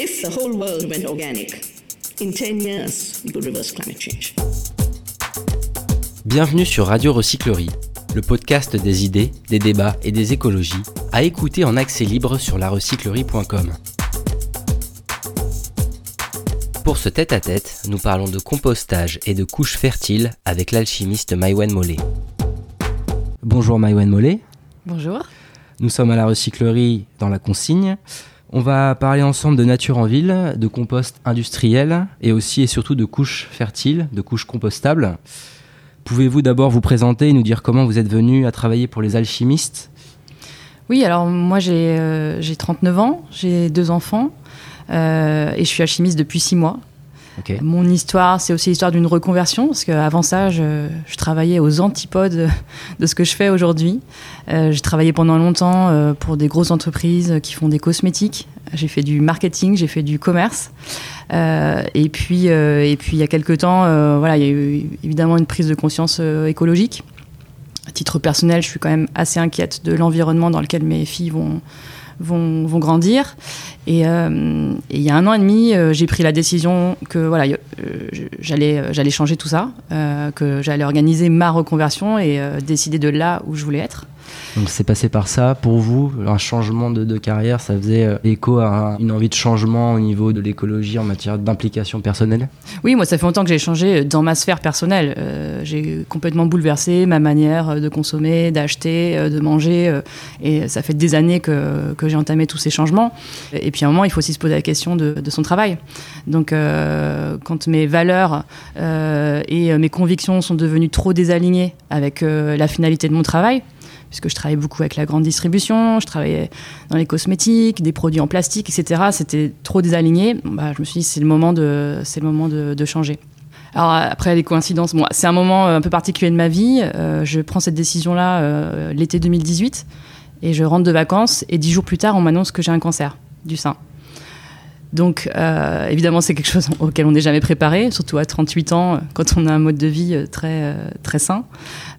If the whole world went organic, in 10 years, we could reverse climate change. Bienvenue sur Radio Recyclerie, le podcast des idées, des débats et des écologies, à écouter en accès libre sur larecyclerie.com. Pour ce tête-à-tête, nous parlons de compostage et de couches fertiles avec l'alchimiste Maïwen Mollet. Bonjour Maïwen Mollet. Bonjour. Nous sommes à la recyclerie dans la consigne. On va parler ensemble de nature en ville, de compost industriel et aussi et surtout de couches fertiles, de couches compostables. Pouvez-vous d'abord vous présenter et nous dire comment vous êtes venu à travailler pour les alchimistes? Oui, alors moi j'ai 39 ans, j'ai deux enfants euh, et je suis alchimiste depuis six mois. Mon histoire, c'est aussi l'histoire d'une reconversion, parce qu'avant ça, je, travaillais aux antipodes de ce que je fais aujourd'hui. Euh, j'ai travaillé pendant longtemps euh, pour des grosses entreprises qui font des cosmétiques. J'ai fait du marketing, j'ai fait du commerce. Euh, et, puis, et puis, il y a quelques temps, voilà, il y a eu évidemment une prise de conscience écologique. À titre personnel, je suis quand même assez inquiète de l'environnement dans lequel mes filles vont, vont, vont grandir. Euh, et, il y a un an et demi, euh, j'ai pris la décision que voilà, euh, j'allais, j'allais changer tout ça, que j'allais organiser ma reconversion et décider de là où je voulais être. Donc c'est passé par ça. Pour vous, un changement de, carrière, ça faisait euh, écho à une envie de changement au niveau de l'écologie en matière d'implication personnelle? Oui, moi ça fait longtemps que j'ai changé dans ma sphère personnelle. Euh, j'ai complètement bouleversé ma manière de consommer, d'acheter, euh, de manger. et ça fait des années que, j'ai entamé tous ces changements. Et puis à un moment, il faut aussi se poser la question de son travail. Donc quand mes valeurs et mes convictions sont devenues trop désalignées avec la finalité de mon travail, puisque je travaillais beaucoup avec la grande distribution, je travaillais dans les cosmétiques, des produits en plastique, etc. C'était trop désaligné. Bah, je me suis dit, c'est le moment de, c'est le moment de, changer. Alors après les coïncidences, c'est un moment un peu particulier de ma vie. Euh, je prends cette décision-là euh, l'été 2018 et je rentre de vacances et dix jours plus tard, on m'annonce que j'ai un cancer du sein. Donc, euh, évidemment, c'est quelque chose auquel on n'est jamais préparé, surtout à 38 ans, quand on a un mode de vie euh, très, euh, très sain.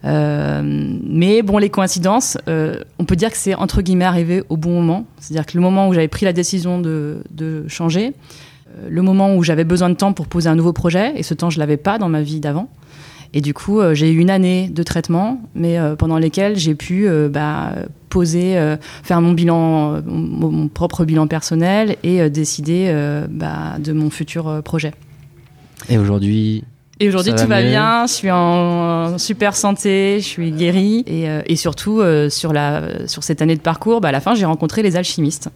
mais bon, les coïncidences, on peut dire que c'est entre guillemets arrivé au bon moment. C'est-à-dire que le moment où j'avais pris la décision de, de changer, le moment où j'avais besoin de temps pour poser un nouveau projet, et ce temps, je l'avais pas dans ma vie d'avant. Et du coup, j'ai eu une année de traitement, mais pendant lesquelles j'ai pu bah, poser, euh, faire mon bilan, euh, mon, propre bilan personnel et euh, décider bah, de mon futur projet. Et aujourd'hui et aujourd'hui, tout va bien. Je suis en super santé, je suis guérie. Et, et surtout, sur, la, sur cette année de parcours, bah, à la fin, j'ai rencontré les alchimistes.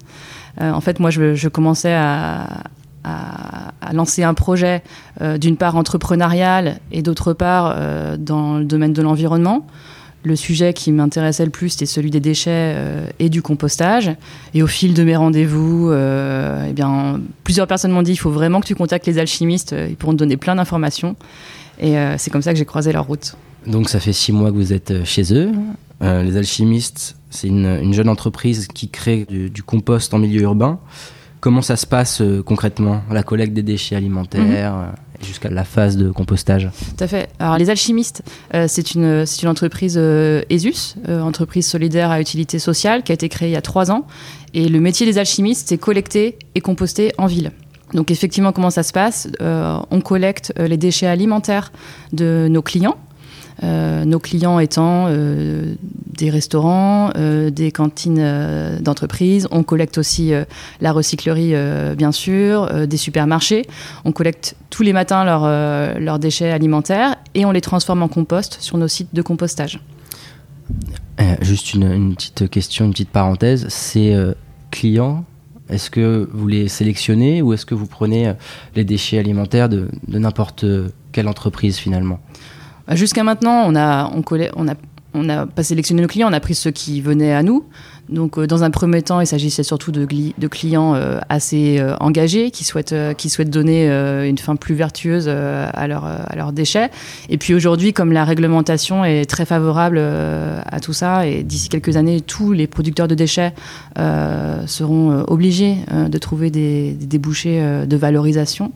en fait, moi, je, je commençais à, à, lancer un projet, d'une part entrepreneurial et d'autre part dans le domaine de l'environnement le sujet qui m'intéressait le plus, c'était celui des déchets euh, et du compostage. Et au fil de mes rendez-vous, euh, eh bien, plusieurs personnes m'ont dit il faut vraiment que tu contactes les alchimistes, euh, ils pourront te donner plein d'informations. Et c'est comme ça que j'ai croisé leur route. Donc ça fait six mois que vous êtes chez eux. les alchimistes, c'est une, jeune entreprise qui crée du compost en milieu urbain. Comment ça se passe euh, concrètement, la collecte des déchets alimentaires mhm. euh, jusqu'à la phase de compostage? Tout à fait. Alors les alchimistes, euh, c'est une, une entreprise ESUS, entreprise solidaire à utilité sociale, qui a été créée il y a trois ans. Et le métier des alchimistes, c'est collecter et composter en ville. Donc effectivement, comment ça se passe? On collecte les déchets alimentaires de nos clients nos clients étant euh, des restaurants, euh, des cantines d'entreprise. On collecte aussi la recyclerie, bien sûr, des supermarchés. On collecte tous les matins leurs déchets alimentaires et on les transforme en compost sur nos sites de compostage. juste une, petite question, une petite parenthèse. Ces clients, est-ce que vous les sélectionnez ou est-ce que vous prenez les déchets alimentaires de n'importe quelle entreprise finalement? Jusqu'à maintenant, on a, on, on a on n'a pas sélectionné nos clients, on a pris ceux qui venaient à nous. Donc, euh, dans un premier temps, il s'agissait surtout de, clients euh, assez euh, engagés qui souhaitent, qui souhaitent donner une fin plus vertueuse à, leur, à leurs déchets. Et puis aujourd'hui, comme la réglementation est très favorable à tout ça, et d'ici quelques années, tous les producteurs de déchets seront obligés de trouver des, des débouchés de valorisation,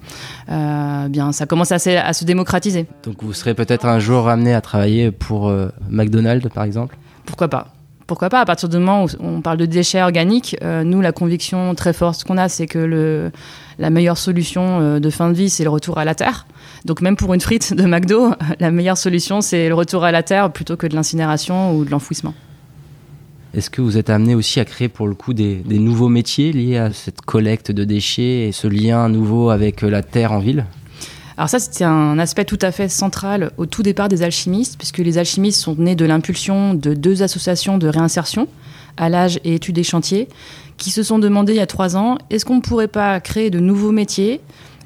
bien, ça commence à, à se démocratiser. Donc, vous serez peut-être un jour amené à travailler pour McDonald's, par exemple Pourquoi pas pourquoi pas À partir du moment où on parle de déchets organiques, euh, nous, la conviction très forte qu'on a, c'est que le, la meilleure solution euh, de fin de vie, c'est le retour à la terre. Donc même pour une frite de McDo, la meilleure solution, c'est le retour à la terre plutôt que de l'incinération ou de l'enfouissement. Est-ce que vous êtes amené aussi à créer pour le coup des, des, nouveaux métiers liés à cette collecte de déchets et ce lien nouveau avec la terre en ville? Alors ça, c'était un aspect tout à fait central au tout départ des alchimistes, puisque les alchimistes sont nés de l'impulsion de deux associations de réinsertion, à l'âge et études des chantiers, qui se sont demandé il y a trois ans, est-ce qu'on ne pourrait pas créer de nouveaux métiers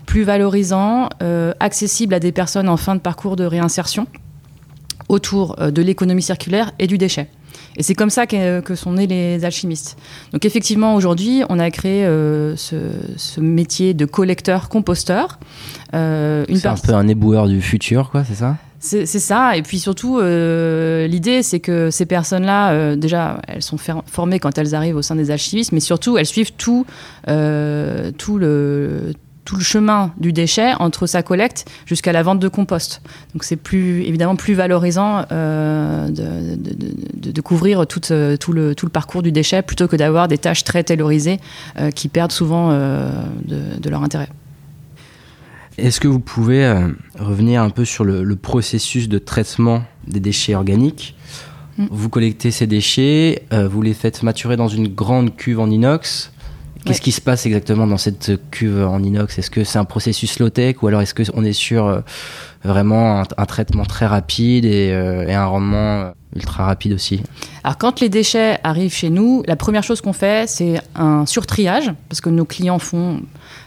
plus valorisants, euh, accessibles à des personnes en fin de parcours de réinsertion, autour euh, de l'économie circulaire et du déchet? Et c'est comme ça que, sont nés les alchimistes. Donc effectivement, aujourd'hui, on a créé euh, ce, métier de collecteur-composteur. Euh, c'est un peu un éboueur du futur, quoi, c'est ça? C'est ça, et puis surtout, euh, l'idée, c'est que ces personnes-là, déjà, elles sont formées quand elles arrivent au sein des alchimistes, mais surtout, elles suivent tout, tout le tout le chemin du déchet entre sa collecte jusqu'à la vente de compost. Donc c'est plus évidemment plus valorisant euh, de, couvrir tout, euh, tout, le, tout le parcours du déchet plutôt que d'avoir des tâches très taylorisées euh, qui perdent souvent de, leur intérêt. Est-ce que vous pouvez revenir un peu sur le, processus de traitement des déchets organiques? Mm. Vous collectez ces déchets, vous les faites maturer dans une grande cuve en inox Qu'est-ce qui se passe exactement dans cette cuve en inox? Est-ce que c'est un processus low-tech ou alors est-ce qu'on est sur euh, vraiment un, traitement très rapide et, euh, et un rendement euh, ultra rapide aussi Alors quand les déchets arrivent chez nous, la première chose qu'on fait, c'est un surtriage, parce que nos clients font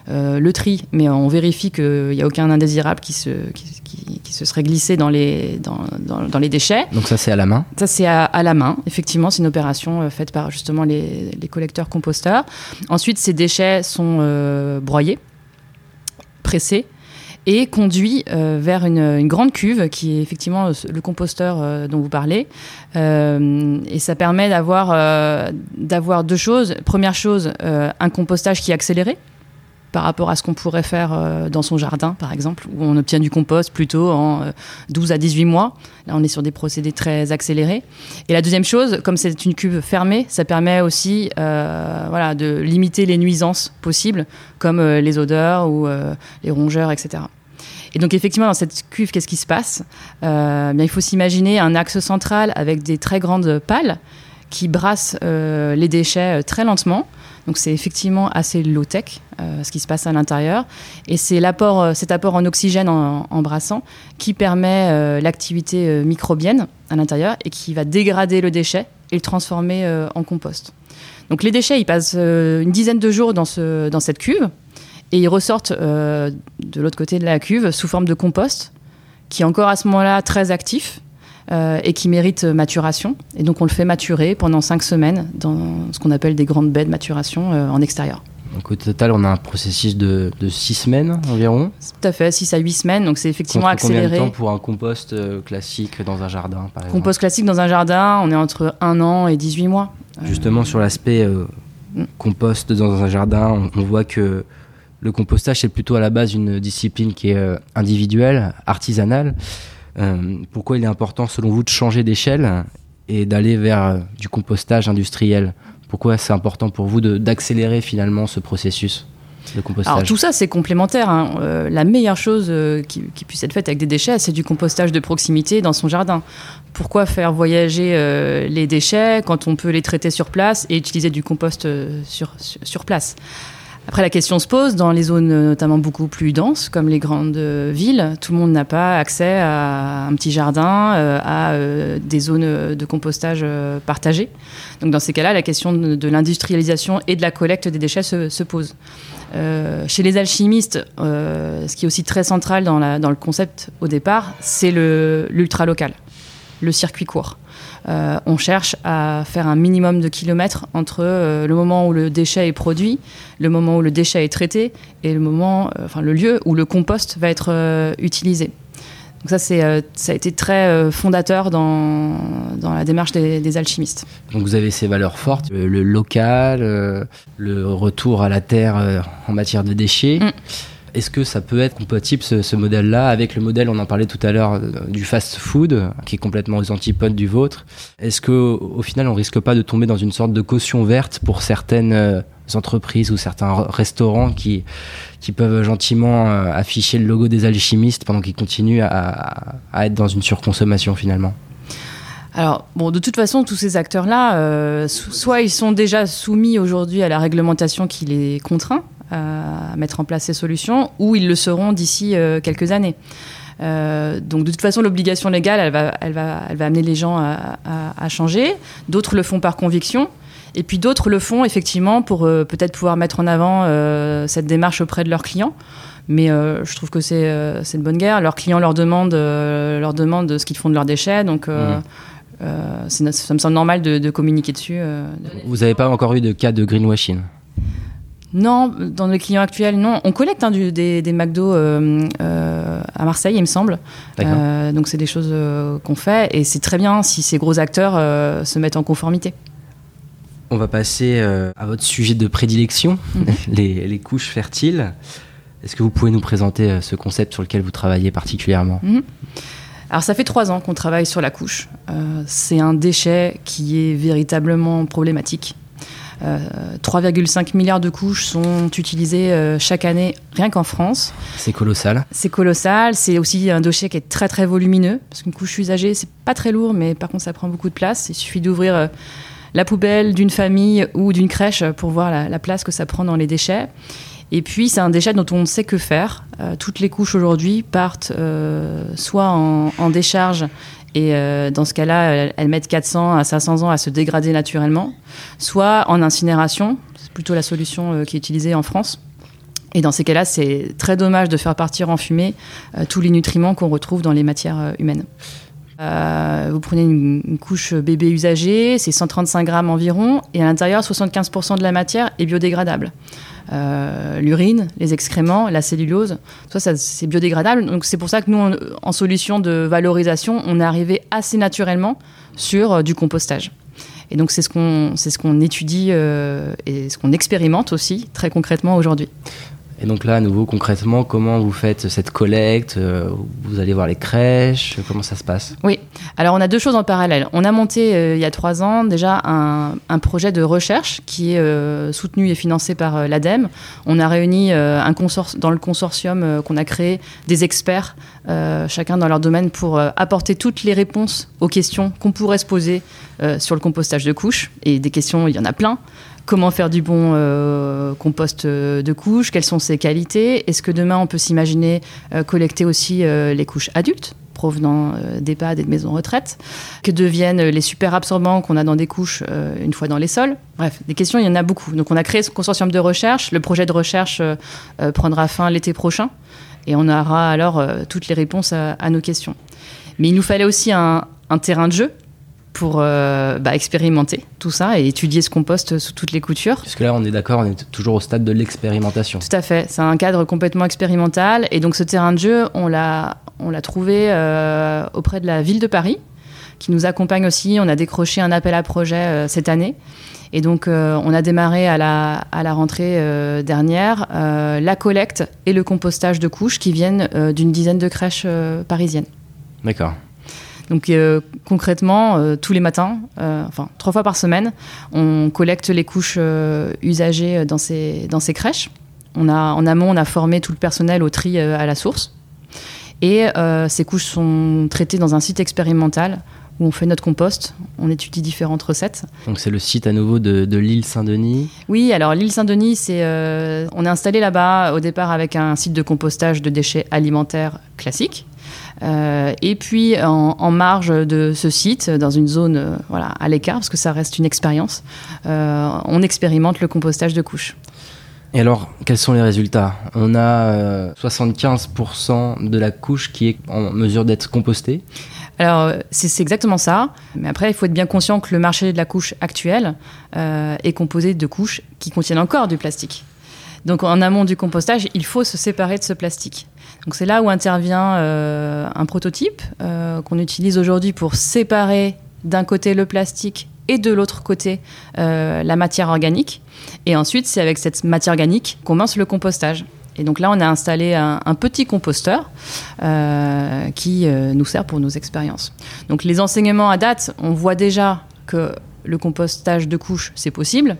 euh, le tri, mais on vérifie qu'il n'y a aucun indésirable qui se, qui, qui, se serait glissé dans les, dans, dans, les déchets. Donc ça c'est à la main Ça c'est à, à, la main, effectivement, c'est une opération euh, faite par justement les, les collecteurs composteurs. Ensuite ces déchets sont euh, broyés, pressés et conduits vers une, grande cuve qui est effectivement le composteur dont vous parlez. Euh, et ça permet d'avoir deux choses. Première chose, un compostage qui est accéléré par rapport à ce qu'on pourrait faire euh, dans son jardin, par exemple, où on obtient du compost plutôt en 12 euh, à 18 mois. Là, on est sur des procédés très accélérés. Et la deuxième chose, comme c'est une cuve fermée, ça permet aussi euh, voilà, de limiter les nuisances possibles, comme les odeurs ou les rongeurs, etc. Et donc effectivement, dans cette cuve, qu'est-ce qui se passe? Bien, Il faut s'imaginer un axe central avec des très grandes pales qui brassent les déchets très lentement. Donc c'est effectivement assez low-tech euh, ce qui se passe à l'intérieur. Et c'est l'apport, euh, cet apport en oxygène en, brassant qui permet euh, l'activité microbienne à l'intérieur et qui va dégrader le déchet et le transformer en compost. Donc les déchets, ils passent une dizaine de jours dans, ce, dans cette cuve et ils ressortent de l'autre côté de la cuve sous forme de compost qui est encore à ce moment-là très actif euh, et qui mérite maturation. Et donc on le fait maturer pendant cinq semaines dans ce qu'on appelle des grandes baies de maturation euh, en extérieur. Donc au total, on a un processus de, de six semaines environ Tout à fait, 6 à 8 semaines, donc c'est effectivement accéléré. Combien de temps pour un compost euh, classique dans un jardin, par exemple Compost classique dans un jardin, on est entre un an et 18 mois. Justement, sur l'aspect mm. compost dans un jardin, on, voit que le compostage, c'est plutôt à la base une discipline qui est individuelle, artisanale. Euh, pourquoi il est important selon vous de changer d'échelle et d'aller vers euh, du compostage industriel? Pourquoi c'est important pour vous d'accélérer finalement ce processus de compostage? Alors tout ça c'est complémentaire. Hein. Euh, la meilleure chose qui, puisse être faite avec des déchets, c'est du compostage de proximité dans son jardin. Pourquoi faire voyager les déchets quand on peut les traiter sur place et utiliser du compost sur place? Après, la question se pose dans les zones euh, notamment beaucoup plus denses, comme les grandes euh, villes. Tout le monde n'a pas accès à un petit jardin, euh, à des zones de compostage partagées. Donc, dans ces cas-là, la question de, l'industrialisation et de la collecte des déchets se, pose. chez les alchimistes, ce qui est aussi très central dans, le concept au départ, c'est l'ultra local, le circuit court. Euh, on cherche à faire un minimum de kilomètres entre euh, le moment où le déchet est produit, le moment où le déchet est traité et le moment, euh, enfin le lieu où le compost va être utilisé. Donc ça, c'est, ça a été très fondateur dans, dans la démarche des, alchimistes. Donc vous avez ces valeurs fortes, le, local, le retour à la terre en matière de déchets. Mm. Est-ce que ça peut être compatible ce, ce modèle-là avec le modèle, on en parlait tout à l'heure, euh, du fast-food, qui est complètement aux antipodes du vôtre. Est-ce que au final, on risque pas de tomber dans une sorte de caution verte pour certaines euh, entreprises ou certains restaurants qui, qui peuvent gentiment euh, afficher le logo des alchimistes pendant qu'ils continuent à, à- être dans une surconsommation finalement? Alors, bon, de toute façon, tous ces acteurs-là, so- soit ils sont déjà soumis aujourd'hui à la réglementation qui les contraint à mettre en place ces solutions, ou ils le seront d'ici euh, quelques années. Euh, donc, de toute façon, l'obligation légale, elle va, elle, va, elle va amener les gens à, à- à changer. D'autres le font par conviction. Et puis d'autres le font effectivement pour euh, peut-être pouvoir mettre en avant euh, cette démarche auprès de leurs clients. Mais euh, je trouve que c'est euh, c'est une bonne guerre. Leurs clients leur demandent, euh, leur demandent ce qu'ils font de leurs déchets. Donc, euh, Mhm. euh, ça me semble normal de, de communiquer dessus. euh. Vous n'avez pas encore eu de cas de greenwashing? Non, dans les clients actuels, non. On collecte hein, du- des, des McDo euh, euh, à Marseille, il me semble. Euh, donc, c'est des choses qu'on fait. Et c'est très bien si ces gros acteurs se mettent en conformité. On va passer à votre sujet de prédilection, Mhm. les, les couches fertiles. Est-ce que vous pouvez nous présenter ce concept sur lequel vous travaillez particulièrement? Alors ça fait trois ans qu'on travaille sur la couche. C'est un déchet qui est véritablement problématique. Euh, 3,5 milliards de couches sont utilisées euh, chaque année rien qu'en France. C'est colossal. C'est colossal. C'est aussi un déchet qui est très très volumineux parce qu'une couche usagée c'est pas très lourd, mais par contre ça prend beaucoup de place. Il suffit d'ouvrir euh, la poubelle d'une famille ou d'une crèche pour voir la, la place que ça prend dans les déchets. Et puis, c'est un déchet dont on ne sait que faire. Euh, toutes les couches aujourd'hui partent euh, soit en, en décharge, et euh, dans ce cas-là, elles, mettent 400 à 500 ans à se dégrader naturellement, soit en incinération. C'est plutôt la solution euh, qui est utilisée en France. Et dans ces cas-là, c'est très dommage de faire partir en fumée euh, tous les nutriments qu'on retrouve dans les matières humaines. Vous prenez une, une couche bébé usagée, c'est 135 grammes environ, et à l'intérieur, 75% de la matière est biodégradable. Euh, L'urine, les excréments, la cellulose, ça, ça c'est biodégradable. Donc c'est pour ça que nous, en solution de valorisation, on est arrivé assez naturellement sur euh, du compostage. Et donc c'est ce qu'on ce étudie euh, et ce qu'on expérimente aussi très concrètement aujourd'hui. Et donc là, à nouveau, concrètement, comment vous faites cette collecte euh, Vous allez voir les crèches Comment ça se passe? Oui. Alors, on a deux choses en parallèle. On a monté euh, il y a trois ans déjà un, projet de recherche qui est euh, soutenu et financé par l'ADEME. On a réuni un dans le consortium qu'on a créé des experts, chacun dans leur domaine, pour apporter toutes les réponses aux questions qu'on pourrait se poser sur le compostage de couches. Et des questions, il y en a plein. Comment faire du bon euh, compost euh, de couches? Quelles sont ses qualités? Est-ce que demain on peut s'imaginer euh, collecter aussi les couches adultes provenant d'EHPAD et de maisons retraite Que deviennent les super absorbants qu'on a dans des couches une fois dans les sols? Bref, des questions, il y en a beaucoup. Donc on a créé ce consortium de recherche. Le projet de recherche prendra fin l'été prochain et on aura alors toutes les réponses à, nos questions. Mais il nous fallait aussi un terrain de jeu pour euh, bah, expérimenter tout ça et étudier ce compost sous toutes les coutures. Puisque là, on est d'accord, on est toujours au stade de l'expérimentation. Tout à fait, c'est un cadre complètement expérimental. Et donc ce terrain de jeu, on l'a, on l'a trouvé euh, auprès de la ville de Paris, qui nous accompagne aussi. On a décroché un appel à projet euh, cette année. Et donc on a démarré à la, à la rentrée dernière la collecte et le compostage de couches qui viennent d'une dizaine de crèches parisiennes. D'accord. Donc euh, concrètement, euh, tous les matins, euh, enfin trois fois par semaine, on collecte les couches usagées dans ces, dans ces crèches. On a, en amont, on a formé tout le personnel au tri à la source. Et ces couches sont traitées dans un site expérimental où on fait notre compost, on étudie différentes recettes. Donc c'est le site à nouveau de, de l'île Saint-Denis. Oui, alors l'île Saint-Denis, c'est, euh, on est installé là-bas au départ avec un site de compostage de déchets alimentaires classique. Euh, et puis en, en marge de ce site, dans une zone euh, voilà, à l'écart, parce que ça reste une expérience, euh, on expérimente le compostage de couches. Et alors, quels sont les résultats? On a euh, 75% de la couche qui est en mesure d'être compostée. Alors, c'est c'est exactement ça. Mais après, il faut être bien conscient que le marché de la couche actuelle euh, est composé de couches qui contiennent encore du plastique. Donc, en amont du compostage, il faut se séparer de ce plastique. Donc, c'est là où intervient euh, un prototype euh, qu'on utilise aujourd'hui pour séparer d'un côté le plastique et de l'autre côté euh, la matière organique. Et ensuite, c'est avec cette matière organique qu'on lance le compostage. Et donc là, on a installé un, un petit composteur qui nous sert pour nos expériences. Donc les enseignements à date, on voit déjà que le compostage de couches, c'est possible.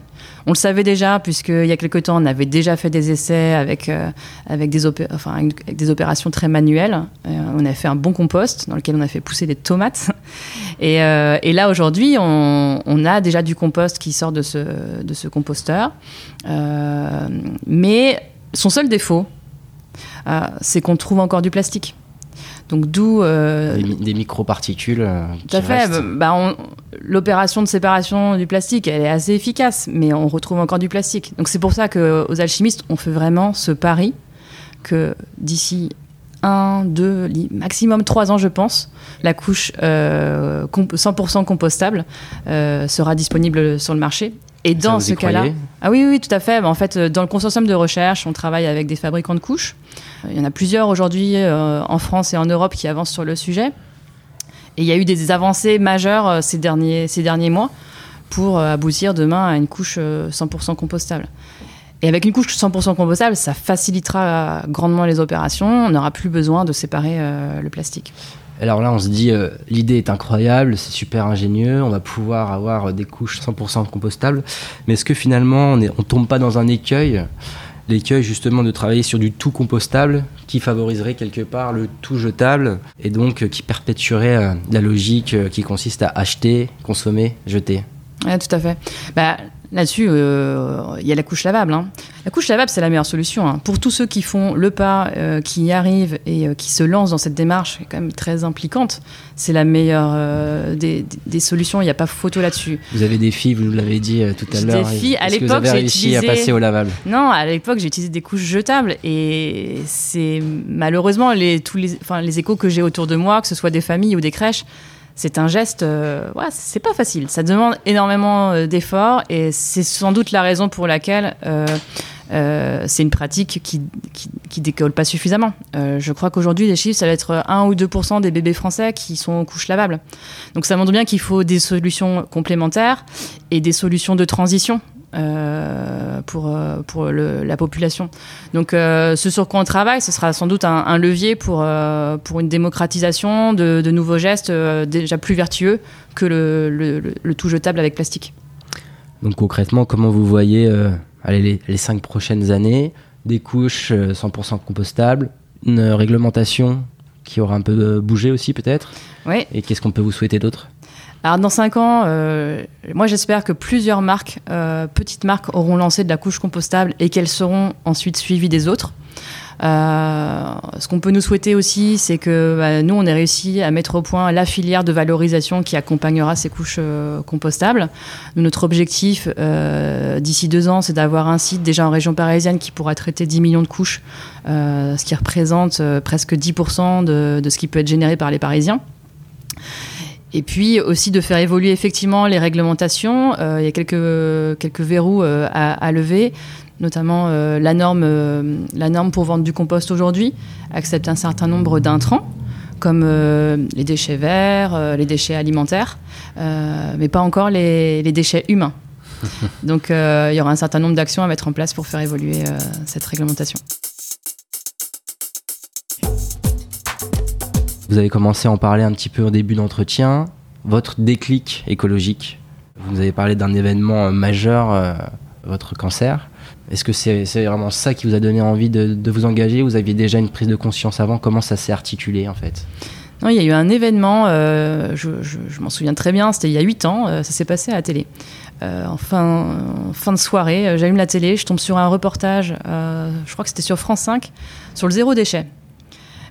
On le savait déjà, puisqu'il y a quelques temps, on avait déjà fait des essais avec, euh, avec, des, opérations très manuelles. Euh, on a fait un bon compost dans lequel on a fait pousser des tomates. Et, euh, et là, aujourd'hui, on, on a déjà du compost qui sort de ce, de ce composteur. Mais son seul défaut, c'est qu'on trouve encore du plastique. Donc d'où euh, Des, des microparticules. euh, tout à fait. Bah, on- L'opération de séparation du plastique, elle est assez efficace, mais on retrouve encore du plastique. Donc c'est pour ça qu'aux alchimistes, on fait vraiment ce pari que d'ici un, deux, li- maximum trois ans, je pense, la couche euh, comp- 100% compostable euh, sera disponible sur le marché. Et dans ce cas-là, ah oui, oui, tout à fait. En fait, euh, dans le consortium de recherche, on travaille avec des fabricants de couches. Euh, Il y en a plusieurs aujourd'hui euh, en France et en Europe qui avancent sur le sujet. Et il y a eu des avancées majeures ces derniers, ces derniers mois pour aboutir demain à une couche euh, 100% compostable. Et avec une couche 100% compostable, ça facilitera grandement les opérations. On n'aura plus besoin de séparer euh, le plastique. Alors là, on se dit, euh, l'idée est incroyable, c'est super ingénieux, on va pouvoir avoir euh, des couches 100% compostables. Mais est-ce que finalement, on ne tombe pas dans un écueil? L'écueil justement de travailler sur du tout compostable qui favoriserait quelque part le tout jetable et donc euh, qui perpétuerait la logique qui consiste à acheter, consommer, jeter. Ouais, tout à fait. Bah, Là-dessus, euh, il y a la couche lavable. hein. La couche lavable, c'est la meilleure solution. hein. Pour tous ceux qui font le pas, euh, qui y arrivent et euh, qui se lancent dans cette démarche, qui est quand même très impliquante, c'est la meilleure des, solutions. Il n'y a pas photo là-dessus. Vous avez des filles, vous nous l'avez dit tout à l'heure. des filles. À l'époque, j'ai réussi à utilisé- passer au lavable. Non, à l'époque, j'ai utilisé des couches jetables et c'est malheureusement les, tous les, enfin, les échos que j'ai autour de moi, que ce soit des familles ou des crèches, c'est un geste, euh, ouais, c'est pas facile. Ça demande énormément euh, d'efforts et c'est sans doute la raison pour laquelle euh, c'est une pratique qui, qui, décolle pas suffisamment. Je crois qu'aujourd'hui, les chiffres, ça va être 1 ou 2% des bébés français qui sont aux couches lavables. Donc ça montre bien qu'il faut des solutions complémentaires et des solutions de transition euh, pour, euh, pour le- la population. Donc euh, ce sur quoi on travaille, ce sera sans doute un, un levier pour, euh, pour une démocratisation de, de nouveaux gestes déjà plus vertueux que le, le- tout jetable avec plastique. Donc concrètement, comment vous voyez allez, les, les cinq prochaines années Des couches euh, 100% compostables, une réglementation qui aura un peu bougé aussi peut-être? Oui. Et qu'est-ce qu'on peut vous souhaiter d'autre? Alors dans 5 ans, euh, moi j'espère que plusieurs marques, euh, petites marques, auront lancé de la couche compostable et qu'elles seront ensuite suivies des autres. Euh, ce qu'on peut nous souhaiter aussi, c'est que bah, nous, on ait réussi à mettre au point la filière de valorisation qui accompagnera ces couches compostables. Notre objectif d'ici deux ans, c'est d'avoir un site déjà en région parisienne qui pourra traiter 10 millions de couches, ce qui représente presque 10% de, de ce qui peut être généré par les Parisiens. Et puis aussi de faire évoluer effectivement les réglementations. Euh, il y a quelques, quelques verrous euh, à, à lever, notamment euh, la, norme, la norme pour vendre du compost aujourd'hui accepte un certain nombre d'intrants, comme les déchets verts, les déchets alimentaires, mais pas encore les, les déchets humains. Donc il y aura un certain nombre d'actions à mettre en place pour faire évoluer cette réglementation. Vous avez commencé à en parler un petit peu au début d'entretien. Votre déclic écologique, vous avez parlé d'un événement euh, majeur, euh, votre cancer. Est-ce que c'est vraiment ça qui vous a donné envie de, vous engager? Vous aviez déjà une prise de conscience avant? Comment ça s'est articulé en fait? Non, il y a eu un événement, euh, je, m'en souviens très bien, c'était il y a 8 ans, ça s'est passé à la télé. En, fin, en fin de soirée, j'allume la télé, je tombe sur un reportage, je crois que c'était sur France 5, sur le zéro déchet.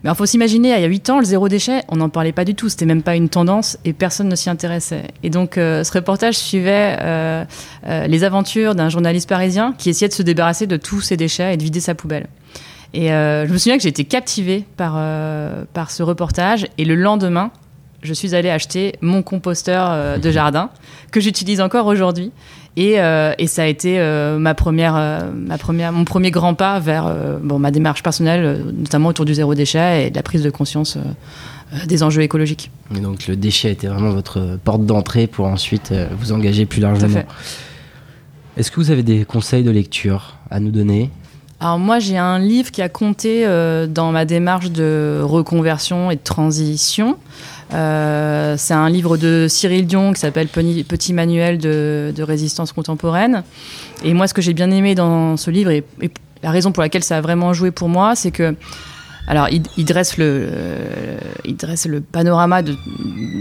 Mais il faut s'imaginer, il y a 8 ans, le zéro déchet, on n'en parlait pas du tout, c'était même pas une tendance et personne ne s'y intéressait. Et donc euh, ce reportage suivait euh, euh, les aventures d'un journaliste parisien qui essayait de se débarrasser de tous ses déchets et de vider sa poubelle. Et je me souviens que j'ai été captivée par, par ce reportage. Et le lendemain, je suis allée acheter mon composteur euh, de jardin, que j'utilise encore aujourd'hui. Et, euh, et ça a été euh, ma première, euh, ma première, mon premier grand pas vers bon, ma démarche personnelle, notamment autour du zéro déchet et de la prise de conscience des enjeux écologiques. Et donc le déchet était vraiment votre porte d'entrée pour ensuite vous engager plus largement. Est-ce que vous avez des conseils de lecture à nous donner? Alors moi j'ai un livre qui a compté dans ma démarche de reconversion et de transition. Euh, c'est un livre de Cyril Dion qui s'appelle Petit manuel de, résistance contemporaine. Et moi ce que j'ai bien aimé dans ce livre et, la raison pour laquelle ça a vraiment joué pour moi, c'est que alors, il, dresse le, euh, il dresse le panorama de,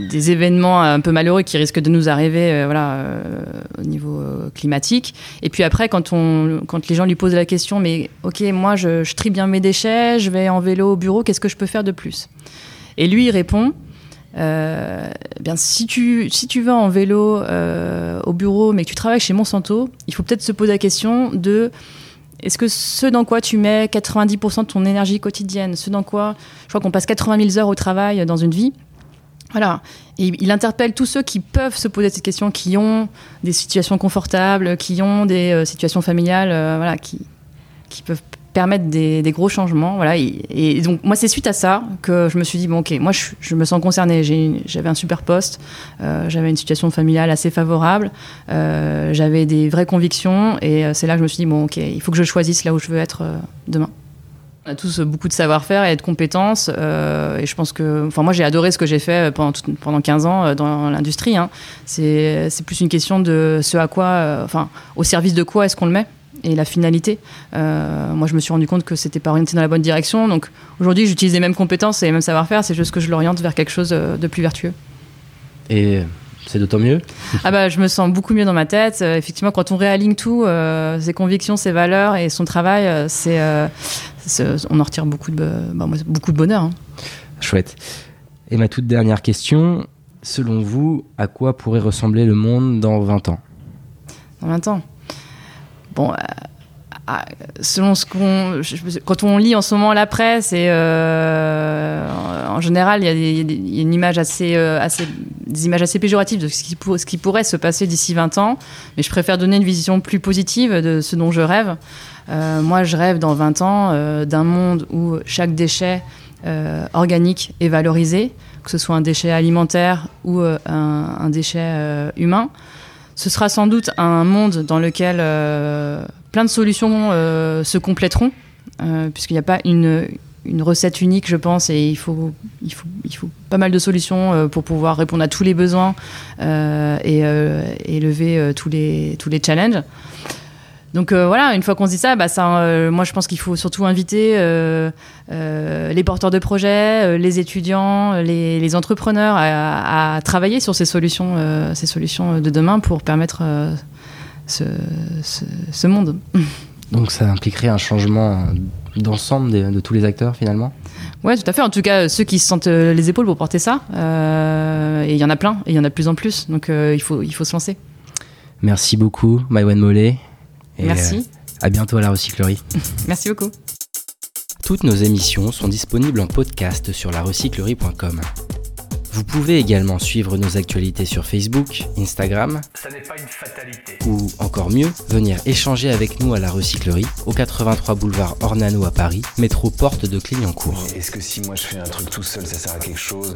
des événements un peu malheureux qui risquent de nous arriver, euh, voilà, au niveau climatique. Et puis après, quand on, quand les gens lui posent la question, mais ok, moi, je, je trie bien mes déchets, je vais en vélo au bureau, qu'est-ce que je peux faire de plus? Et lui, il répond. Euh, eh bien, si tu, si tu vas en vélo euh, au bureau, mais que tu travailles chez Monsanto, il faut peut-être se poser la question de est-ce que ce dans quoi tu mets 90% de ton énergie quotidienne, ce dans quoi, je crois qu'on passe 80 000 heures au travail dans une vie, voilà. Et il interpelle tous ceux qui peuvent se poser cette question, qui ont des situations confortables, qui ont des euh, situations familiales, euh, voilà, qui, qui peuvent permettre des, gros changements. Voilà. Et, donc, moi, c'est suite à ça que je me suis dit, bon, ok, moi, je, me sens concernée. J'avais un super poste, euh, j'avais une situation familiale assez favorable, euh, j'avais des vraies convictions, et c'est là que je me suis dit, bon, ok, il faut que je choisisse là où je veux être euh, demain. On a tous beaucoup de savoir-faire et de compétences. Euh, et je pense que. Enfin, moi, j'ai adoré ce que j'ai fait pendant, tout, pendant 15 ans dans l'industrie. Hein. C'est plus une question de ce à quoi. Euh, enfin, au service de quoi est-ce qu'on le met et la finalité. Euh, moi, je me suis rendu compte que c'était pas orienté dans la bonne direction. Donc aujourd'hui, j'utilise les mêmes compétences et les mêmes savoir-faire. C'est juste que je l'oriente vers quelque chose de plus vertueux. Et c'est d'autant mieux. ah bah, je me sens beaucoup mieux dans ma tête. Euh, effectivement, quand on réaligne tout, euh, ses convictions, ses valeurs et son travail, euh, c'est, on en retire beaucoup de, bah, beaucoup de bonheur. Hein. Chouette. Et ma toute dernière question, selon vous, à quoi pourrait ressembler le monde dans 20 ans? Dans 20 ans? Bon, selon ce qu'on. Quand on lit en ce moment la presse, et euh, en général, il y, a des, une image assez, euh, assez, des images assez péjoratives de ce qui, pourrait se passer d'ici 20 ans. Mais je préfère donner une vision plus positive de ce dont je rêve. Euh, moi, je rêve dans 20 ans euh, d'un monde où chaque déchet euh, organique est valorisé, que ce soit un déchet alimentaire ou un, déchet humain. Ce sera sans doute un monde dans lequel plein de solutions euh, se compléteront, euh, puisqu'il n'y a pas une, recette unique, je pense, et il faut, pas mal de solutions euh, pour pouvoir répondre à tous les besoins euh, et, lever tous les challenges. Donc euh, voilà, une fois qu'on se dit ça, bah, ça euh, moi je pense qu'il faut surtout inviter euh, les porteurs de projets, les étudiants, les, les entrepreneurs à, à, travailler sur ces solutions, ces solutions de demain pour permettre ce, ce, ce, monde. Donc ça impliquerait un changement d'ensemble de, de, tous les acteurs finalement? Ouais, tout à fait. En tout cas, ceux qui se sentent les épaules pour porter ça, et il y en a plein, et il y en a de plus en plus. Donc il, faut, il faut se lancer. Merci beaucoup, Maïwen Mollet. Et Merci. Euh, à bientôt à la recyclerie. Merci beaucoup. Toutes nos émissions sont disponibles en podcast sur larecyclerie.com. Vous pouvez également suivre nos actualités sur Facebook, Instagram, ça n'est pas une fatalité. ou encore mieux, venir échanger avec nous à la recyclerie, au 83 boulevard Ornano à Paris, métro porte de Clignancourt. Est-ce que si moi je fais un truc tout seul, ça sert à quelque chose?